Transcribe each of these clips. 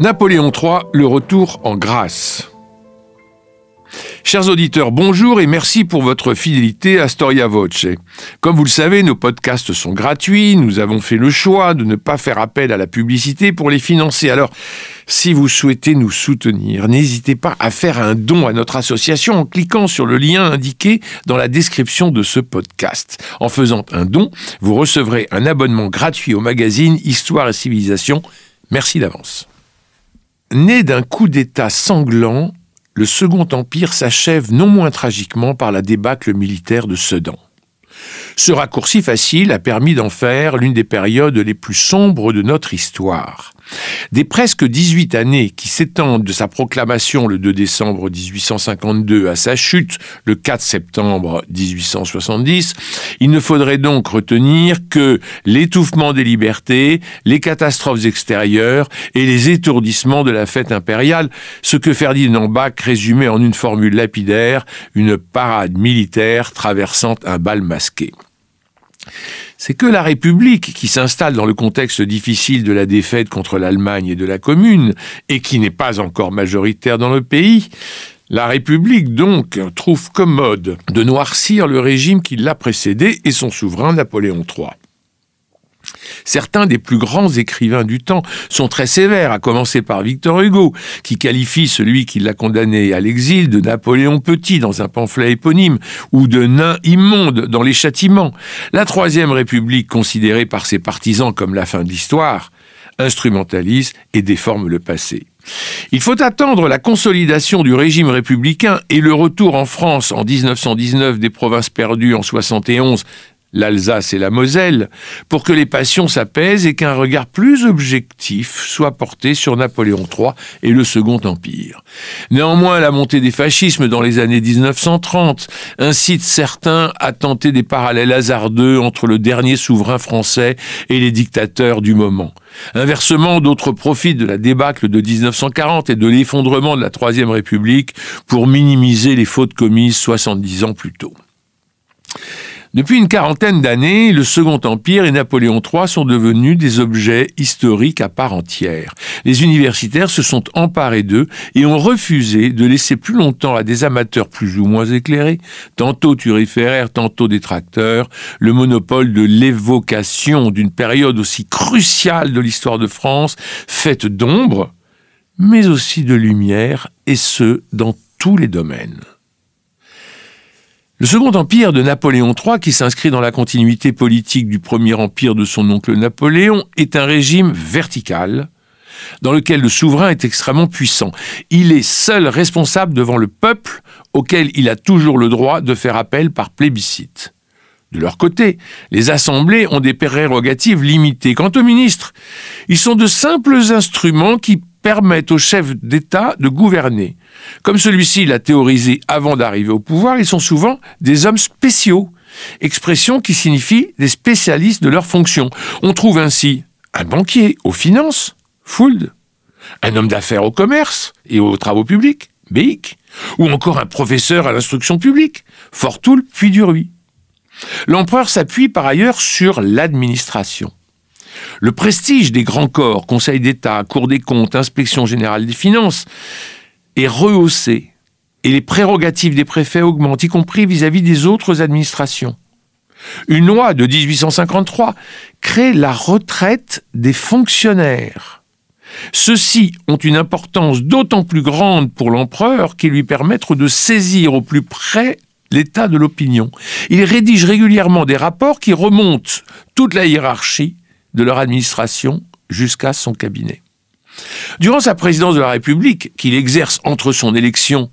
Napoléon III, le retour en grâce. Chers auditeurs, bonjour et merci pour votre fidélité à Storia Voce. Comme vous le savez, nos podcasts sont gratuits, nous avons fait le choix de ne pas faire appel à la publicité pour les financer. Alors, si vous souhaitez nous soutenir, n'hésitez pas à faire un don à notre association en cliquant sur le lien indiqué dans la description de ce podcast. En faisant un don, vous recevrez un abonnement gratuit au magazine Histoire et Civilisation. Merci d'avance. Né d'un coup d'État sanglant, le Second Empire s'achève non moins tragiquement par la débâcle militaire de Sedan. Ce raccourci facile a permis d'en faire l'une des périodes les plus sombres de notre histoire. Des presque 18 années qui s'étendent de sa proclamation le 2 décembre 1852 à sa chute le 4 septembre 1870, il ne faudrait donc retenir que l'étouffement des libertés, les catastrophes extérieures et les étourdissements de la fête impériale, ce que Ferdinand Bach résumait en une formule lapidaire, une parade militaire traversant un bal masqué c'est que la République, qui s'installe dans le contexte difficile de la défaite contre l'Allemagne et de la Commune, et qui n'est pas encore majoritaire dans le pays, la République, donc, trouve commode de noircir le régime qui l'a précédé et son souverain Napoléon III. Certains des plus grands écrivains du temps sont très sévères, à commencer par Victor Hugo, qui qualifie celui qui l'a condamné à l'exil de Napoléon Petit dans un pamphlet éponyme, ou de nain immonde dans Les Châtiments. La Troisième République, considérée par ses partisans comme la fin de l'histoire, instrumentalise et déforme le passé. Il faut attendre la consolidation du régime républicain et le retour en France en 1919 des provinces perdues en 71 l'Alsace et la Moselle, pour que les passions s'apaisent et qu'un regard plus objectif soit porté sur Napoléon III et le Second Empire. Néanmoins, la montée des fascismes dans les années 1930 incite certains à tenter des parallèles hasardeux entre le dernier souverain français et les dictateurs du moment. Inversement, d'autres profitent de la débâcle de 1940 et de l'effondrement de la Troisième République pour minimiser les fautes commises 70 ans plus tôt. Depuis une quarantaine d'années, le Second Empire et Napoléon III sont devenus des objets historiques à part entière. Les universitaires se sont emparés d'eux et ont refusé de laisser plus longtemps à des amateurs plus ou moins éclairés, tantôt turiféraires, tantôt détracteurs, le monopole de l'évocation d'une période aussi cruciale de l'histoire de France, faite d'ombre, mais aussi de lumière, et ce, dans tous les domaines. Le Second Empire de Napoléon III, qui s'inscrit dans la continuité politique du Premier Empire de son oncle Napoléon, est un régime vertical dans lequel le souverain est extrêmement puissant. Il est seul responsable devant le peuple auquel il a toujours le droit de faire appel par plébiscite. De leur côté, les assemblées ont des prérogatives limitées. Quant aux ministres, ils sont de simples instruments qui permettent au chef d'État de gouverner. Comme celui-ci l'a théorisé avant d'arriver au pouvoir, ils sont souvent des hommes spéciaux, expression qui signifie des spécialistes de leur fonction. On trouve ainsi un banquier aux finances, Fould, un homme d'affaires au commerce et aux travaux publics, Beik, ou encore un professeur à l'instruction publique, Fortoul puis Duruy. L'empereur s'appuie par ailleurs sur l'administration. Le prestige des grands corps, Conseil d'État, Cour des comptes, Inspection générale des finances, est rehaussé et les prérogatives des préfets augmentent, y compris vis-à-vis des autres administrations. Une loi de 1853 crée la retraite des fonctionnaires. Ceux-ci ont une importance d'autant plus grande pour l'empereur qu'ils lui permettent de saisir au plus près l'état de l'opinion. Il rédige régulièrement des rapports qui remontent toute la hiérarchie de leur administration jusqu'à son cabinet. Durant sa présidence de la République, qu'il exerce entre son élection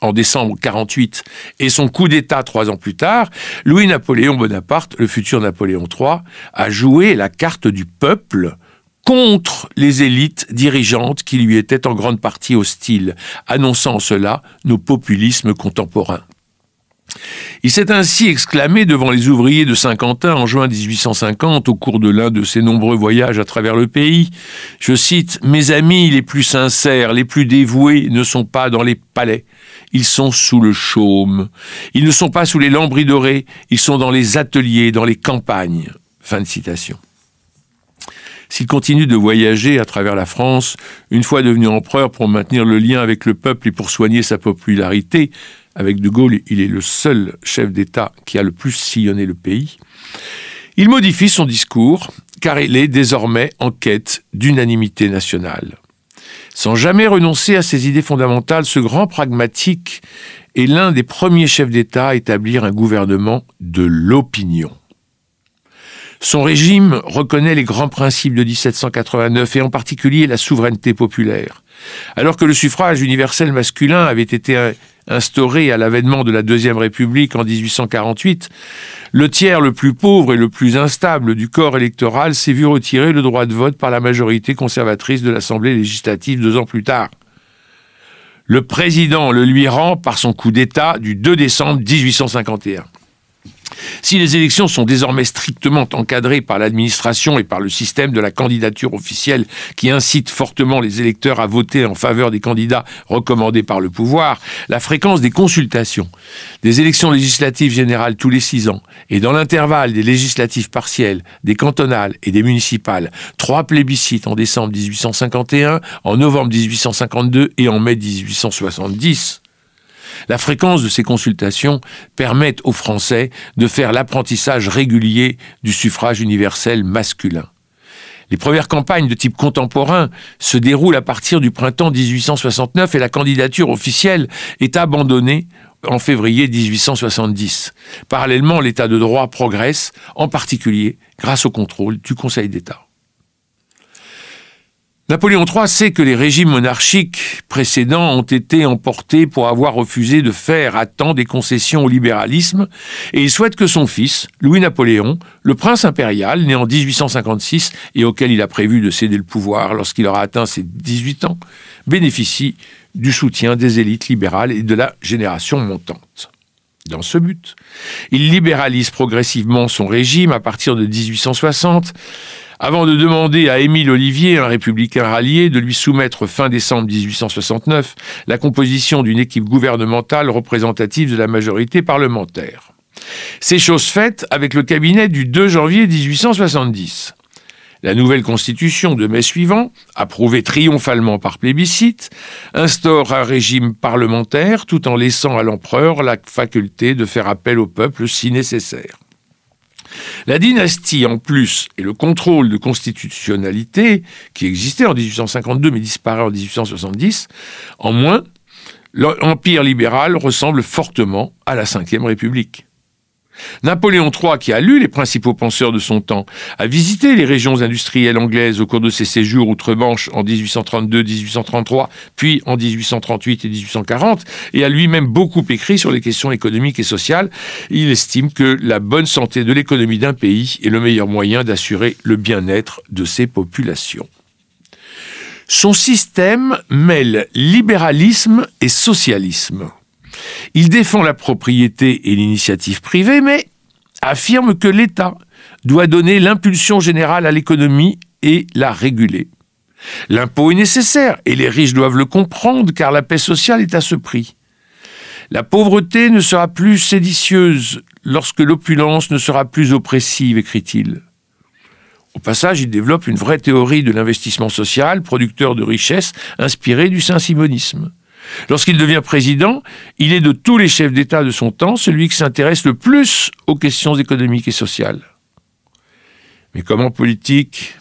en décembre 48 et son coup d'État trois ans plus tard, Louis-Napoléon Bonaparte, le futur Napoléon III, a joué la carte du peuple contre les élites dirigeantes qui lui étaient en grande partie hostiles, annonçant cela nos populismes contemporains. Il s'est ainsi exclamé devant les ouvriers de Saint-Quentin en juin 1850 au cours de l'un de ses nombreux voyages à travers le pays. Je cite Mes amis les plus sincères, les plus dévoués ne sont pas dans les palais, ils sont sous le chaume. Ils ne sont pas sous les lambris dorés, ils sont dans les ateliers, dans les campagnes. Fin de citation. s'il continue de voyager à travers la France, une fois devenu empereur pour maintenir le lien avec le peuple et pour soigner sa popularité, avec De Gaulle, il est le seul chef d'État qui a le plus sillonné le pays, il modifie son discours car il est désormais en quête d'unanimité nationale. Sans jamais renoncer à ses idées fondamentales, ce grand pragmatique est l'un des premiers chefs d'État à établir un gouvernement de l'opinion. Son régime reconnaît les grands principes de 1789 et en particulier la souveraineté populaire. Alors que le suffrage universel masculin avait été instauré à l'avènement de la Deuxième République en 1848, le tiers le plus pauvre et le plus instable du corps électoral s'est vu retirer le droit de vote par la majorité conservatrice de l'Assemblée législative deux ans plus tard. Le président le lui rend par son coup d'État du 2 décembre 1851. Si les élections sont désormais strictement encadrées par l'administration et par le système de la candidature officielle qui incite fortement les électeurs à voter en faveur des candidats recommandés par le pouvoir, la fréquence des consultations, des élections législatives générales tous les six ans, et dans l'intervalle des législatives partielles, des cantonales et des municipales, trois plébiscites en décembre 1851, en novembre 1852 et en mai 1870, la fréquence de ces consultations permet aux Français de faire l'apprentissage régulier du suffrage universel masculin. Les premières campagnes de type contemporain se déroulent à partir du printemps 1869 et la candidature officielle est abandonnée en février 1870. Parallèlement, l'état de droit progresse, en particulier grâce au contrôle du Conseil d'État. Napoléon III sait que les régimes monarchiques précédents ont été emportés pour avoir refusé de faire à temps des concessions au libéralisme, et il souhaite que son fils, Louis-Napoléon, le prince impérial, né en 1856 et auquel il a prévu de céder le pouvoir lorsqu'il aura atteint ses 18 ans, bénéficie du soutien des élites libérales et de la génération montante. Dans ce but, il libéralise progressivement son régime à partir de 1860, avant de demander à Émile Olivier, un républicain rallié, de lui soumettre fin décembre 1869 la composition d'une équipe gouvernementale représentative de la majorité parlementaire. C'est chose faite avec le cabinet du 2 janvier 1870. La nouvelle constitution de mai suivant, approuvée triomphalement par plébiscite, instaure un régime parlementaire tout en laissant à l'empereur la faculté de faire appel au peuple si nécessaire. La dynastie, en plus, et le contrôle de constitutionnalité, qui existait en 1852 mais disparaît en 1870, en moins, l'empire libéral ressemble fortement à la Ve République. Napoléon III, qui a lu les principaux penseurs de son temps, a visité les régions industrielles anglaises au cours de ses séjours outre-Manche en 1832-1833, puis en 1838 et 1840, et a lui-même beaucoup écrit sur les questions économiques et sociales. Il estime que la bonne santé de l'économie d'un pays est le meilleur moyen d'assurer le bien-être de ses populations. Son système mêle libéralisme et socialisme. Il défend la propriété et l'initiative privée, mais affirme que l'État doit donner l'impulsion générale à l'économie et la réguler. L'impôt est nécessaire et les riches doivent le comprendre car la paix sociale est à ce prix. La pauvreté ne sera plus séditieuse lorsque l'opulence ne sera plus oppressive, écrit-il. Au passage, il développe une vraie théorie de l'investissement social, producteur de richesses, inspirée du saint-simonisme. Lorsqu'il devient président, il est de tous les chefs d'État de son temps celui qui s'intéresse le plus aux questions économiques et sociales. Mais comme en politique,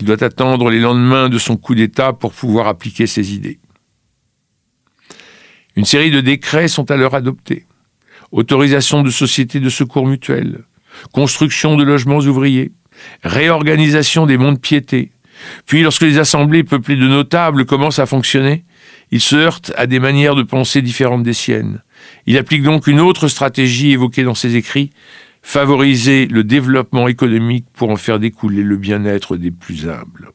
il doit attendre les lendemains de son coup d'État pour pouvoir appliquer ses idées. Une série de décrets sont alors adoptés. Autorisation de sociétés de secours mutuels, construction de logements ouvriers, réorganisation des mondes piétés. Puis, lorsque les assemblées peuplées de notables commencent à fonctionner, il se heurte à des manières de penser différentes des siennes. Il applique donc une autre stratégie évoquée dans ses écrits, favoriser le développement économique pour en faire découler le bien-être des plus humbles.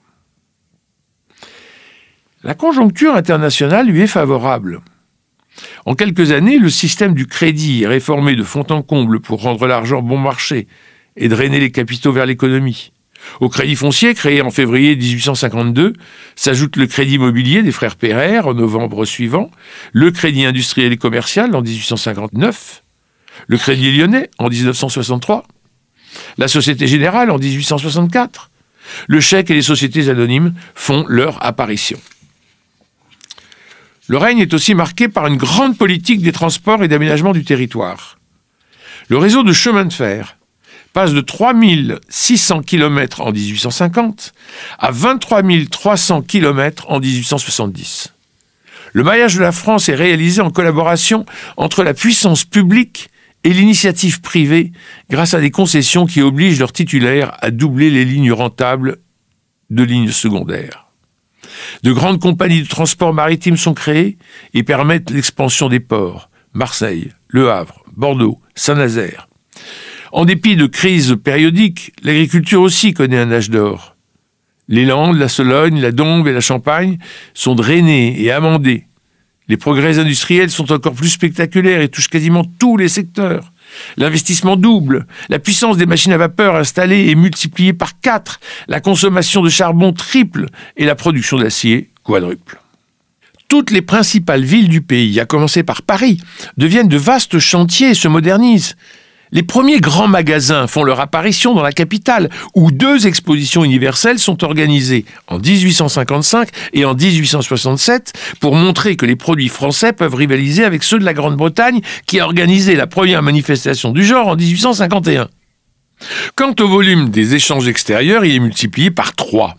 La conjoncture internationale lui est favorable. En quelques années, le système du crédit est réformé de fond en comble pour rendre l'argent bon marché et drainer les capitaux vers l'économie. Au crédit foncier, créé en février 1852, s'ajoute le crédit immobilier des frères Perrer en novembre suivant, le crédit industriel et commercial en 1859, le crédit lyonnais en 1963, la Société Générale en 1864, Le chèque et les sociétés anonymes font leur apparition. Le règne est aussi marqué par une grande politique des transports et d'aménagement du territoire. Le réseau de chemin de fer passe de 3600 km en 1850 à 23 300 km en 1870. Le maillage de la France est réalisé en collaboration entre la puissance publique et l'initiative privée grâce à des concessions qui obligent leurs titulaires à doubler les lignes rentables de lignes secondaires. De grandes compagnies de transport maritime sont créées et permettent l'expansion des ports. Marseille, Le Havre, Bordeaux, Saint-Nazaire. En dépit de crises périodiques, l'agriculture aussi connaît un âge d'or. Les Landes, la Sologne, la Dombe et la Champagne sont drainées et amendées. Les progrès industriels sont encore plus spectaculaires et touchent quasiment tous les secteurs. L'investissement double, la puissance des machines à vapeur installées est multipliée par 4, la consommation de charbon triple et la production d'acier quadruple. Toutes les principales villes du pays, à commencer par Paris, deviennent de vastes chantiers et se modernisent. Les premiers grands magasins font leur apparition dans la capitale, où deux expositions universelles sont organisées en 1855 et en 1867 pour montrer que les produits français peuvent rivaliser avec ceux de la Grande-Bretagne qui a organisé la première manifestation du genre en 1851. Quant au volume des échanges extérieurs, il est multiplié par trois.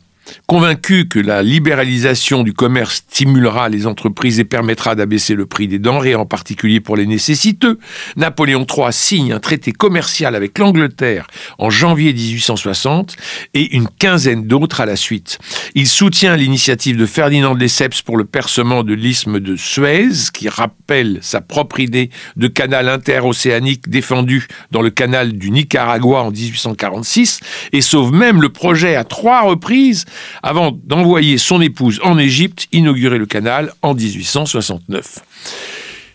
Convaincu que la libéralisation du commerce stimulera les entreprises et permettra d'abaisser le prix des denrées, en particulier pour les nécessiteux, Napoléon III signe un traité commercial avec l'Angleterre en janvier 1860 et une quinzaine d'autres à la suite. Il soutient l'initiative de Ferdinand de Lesseps pour le percement de l'isthme de Suez, qui rappelle sa propre idée de canal interocéanique défendu dans le canal du Nicaragua en 1846, et sauve même le projet à trois reprises avant d'envoyer son épouse en Égypte inaugurer le canal en 1869.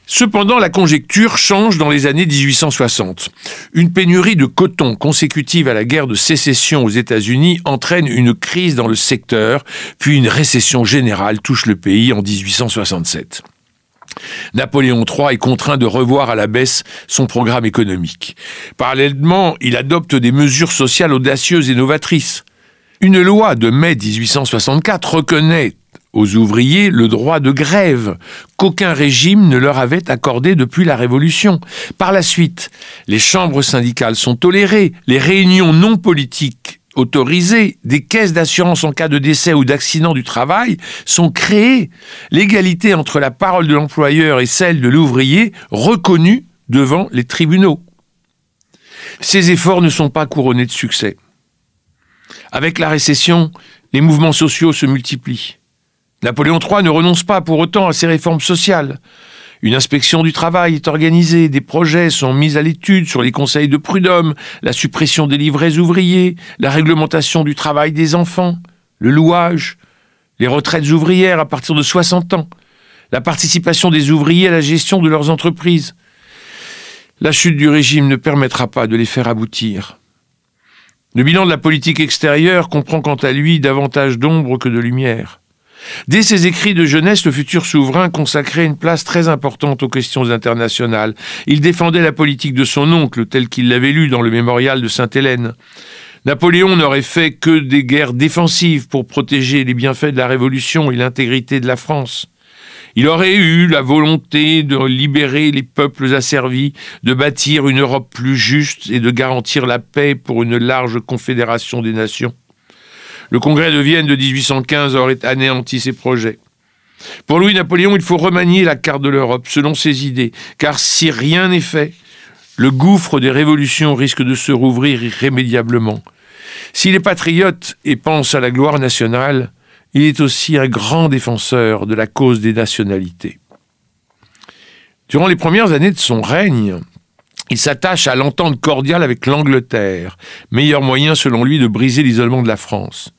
Cependant, la conjecture change dans les années 1860. Une pénurie de coton consécutive à la guerre de sécession aux États-Unis entraîne une crise dans le secteur, puis une récession générale touche le pays en 1867. Napoléon III est contraint de revoir à la baisse son programme économique. Parallèlement, il adopte des mesures sociales audacieuses et novatrices. Une loi de mai 1864 reconnaît aux ouvriers le droit de grève qu'aucun régime ne leur avait accordé depuis la Révolution. Par la suite, les chambres syndicales sont tolérées, les réunions non politiques autorisées, des caisses d'assurance en cas de décès ou d'accident du travail sont créées, l'égalité entre la parole de l'employeur et celle de l'ouvrier reconnue devant les tribunaux. Ces efforts ne sont pas couronnés de succès. Avec la récession, les mouvements sociaux se multiplient. Napoléon III ne renonce pas pour autant à ses réformes sociales. Une inspection du travail est organisée, des projets sont mis à l'étude sur les conseils de prud'homme, la suppression des livrets ouvriers, la réglementation du travail des enfants, le louage, les retraites ouvrières à partir de 60 ans, la participation des ouvriers à la gestion de leurs entreprises. La chute du régime ne permettra pas de les faire aboutir. Le bilan de la politique extérieure comprend quant à lui davantage d'ombre que de lumière. Dès ses écrits de jeunesse, le futur souverain consacrait une place très importante aux questions internationales. Il défendait la politique de son oncle, telle qu'il l'avait lu dans le mémorial de Sainte-Hélène. Napoléon n'aurait fait que des guerres défensives pour protéger les bienfaits de la Révolution et l'intégrité de la France. Il aurait eu la volonté de libérer les peuples asservis, de bâtir une Europe plus juste et de garantir la paix pour une large confédération des nations. Le congrès de Vienne de 1815 aurait anéanti ses projets. Pour Louis-Napoléon, il faut remanier la carte de l'Europe selon ses idées, car si rien n'est fait, le gouffre des révolutions risque de se rouvrir irrémédiablement. S'il est patriote et pense à la gloire nationale, il est aussi un grand défenseur de la cause des nationalités. Durant les premières années de son règne, il s'attache à l'entente cordiale avec l'Angleterre, meilleur moyen selon lui de briser l'isolement de la France.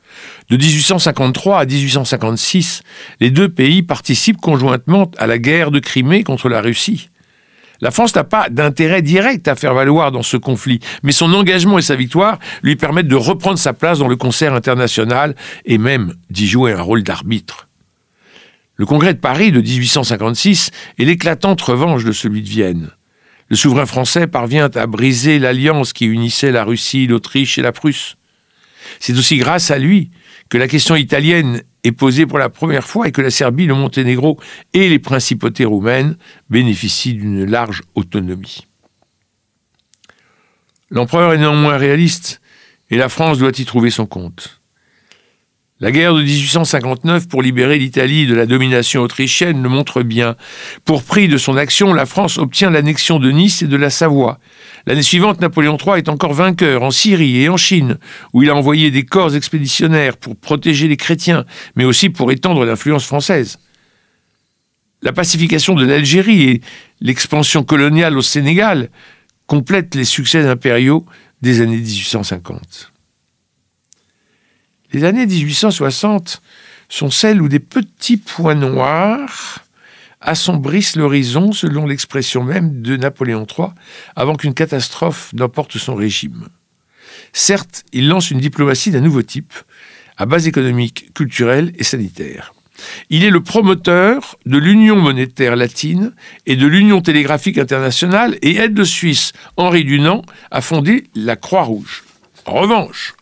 De 1853 à 1856, les deux pays participent conjointement à la guerre de Crimée contre la Russie. La France n'a pas d'intérêt direct à faire valoir dans ce conflit, mais son engagement et sa victoire lui permettent de reprendre sa place dans le concert international et même d'y jouer un rôle d'arbitre. Le congrès de Paris de 1856 est l'éclatante revanche de celui de Vienne. Le souverain français parvient à briser l'alliance qui unissait la Russie, l'Autriche et la Prusse. C'est aussi grâce à lui que la question italienne est posée pour la première fois et que la Serbie, le Monténégro et les principautés roumaines bénéficient d'une large autonomie. L'empereur est néanmoins réaliste et la France doit y trouver son compte. La guerre de 1859 pour libérer l'Italie de la domination autrichienne le montre bien. Pour prix de son action, la France obtient l'annexion de Nice et de la Savoie. L'année suivante, Napoléon III est encore vainqueur en Syrie et en Chine, où il a envoyé des corps expéditionnaires pour protéger les chrétiens, mais aussi pour étendre l'influence française. La pacification de l'Algérie et l'expansion coloniale au Sénégal complètent les succès impériaux des années 1850. Les années 1860 sont celles où des petits points noirs assombrissent l'horizon, selon l'expression même de Napoléon III, avant qu'une catastrophe n'emporte son régime. Certes, il lance une diplomatie d'un nouveau type, à base économique, culturelle et sanitaire. Il est le promoteur de l'Union monétaire latine et de l'Union télégraphique internationale et aide le Suisse Henri Dunant à fonder la Croix-Rouge. En revanche,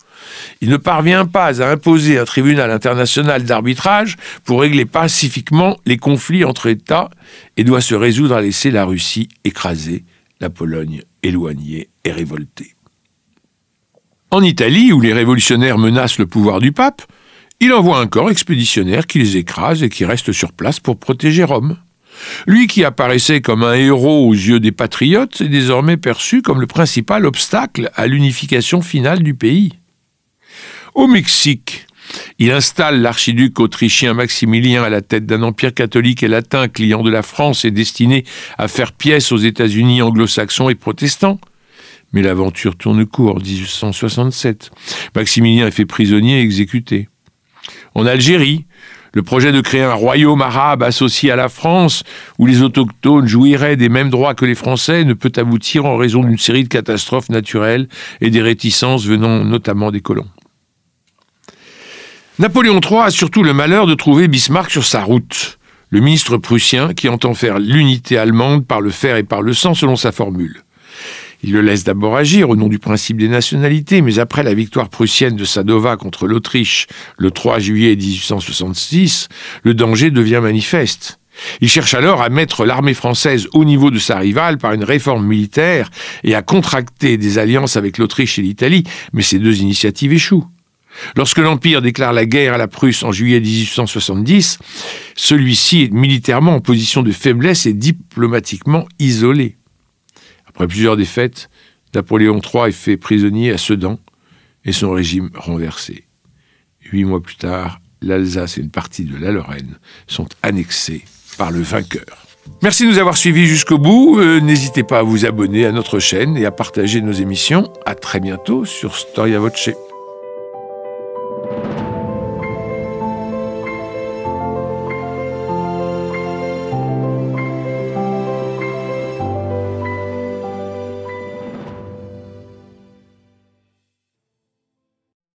il ne parvient pas à imposer un tribunal international d'arbitrage pour régler pacifiquement les conflits entre États et doit se résoudre à laisser la Russie écrasée, la Pologne éloignée et révoltée. En Italie, où les révolutionnaires menacent le pouvoir du pape, il envoie un corps expéditionnaire qui les écrase et qui reste sur place pour protéger Rome. Lui qui apparaissait comme un héros aux yeux des patriotes est désormais perçu comme le principal obstacle à l'unification finale du pays. Au Mexique, il installe l'archiduc autrichien Maximilien à la tête d'un empire catholique et latin client de la France et destiné à faire pièce aux États-Unis anglo-saxons et protestants. Mais l'aventure tourne court en 1867. Maximilien est fait prisonnier et exécuté. En Algérie, le projet de créer un royaume arabe associé à la France, où les autochtones jouiraient des mêmes droits que les Français, ne peut aboutir en raison d'une série de catastrophes naturelles et des réticences venant notamment des colons. Napoléon III a surtout le malheur de trouver Bismarck sur sa route, le ministre prussien qui entend faire l'unité allemande par le fer et par le sang selon sa formule. Il le laisse d'abord agir au nom du principe des nationalités, mais après la victoire prussienne de Sadova contre l'Autriche le 3 juillet 1866, le danger devient manifeste. Il cherche alors à mettre l'armée française au niveau de sa rivale par une réforme militaire et à contracter des alliances avec l'Autriche et l'Italie, mais ces deux initiatives échouent. Lorsque l'Empire déclare la guerre à la Prusse en juillet 1870, celui-ci est militairement en position de faiblesse et diplomatiquement isolé. Après plusieurs défaites, Napoléon III est fait prisonnier à Sedan et son régime renversé. Huit mois plus tard, l'Alsace et une partie de la Lorraine sont annexées par le vainqueur. Merci de nous avoir suivis jusqu'au bout. Euh, n'hésitez pas à vous abonner à notre chaîne et à partager nos émissions. À très bientôt sur Storia Voce.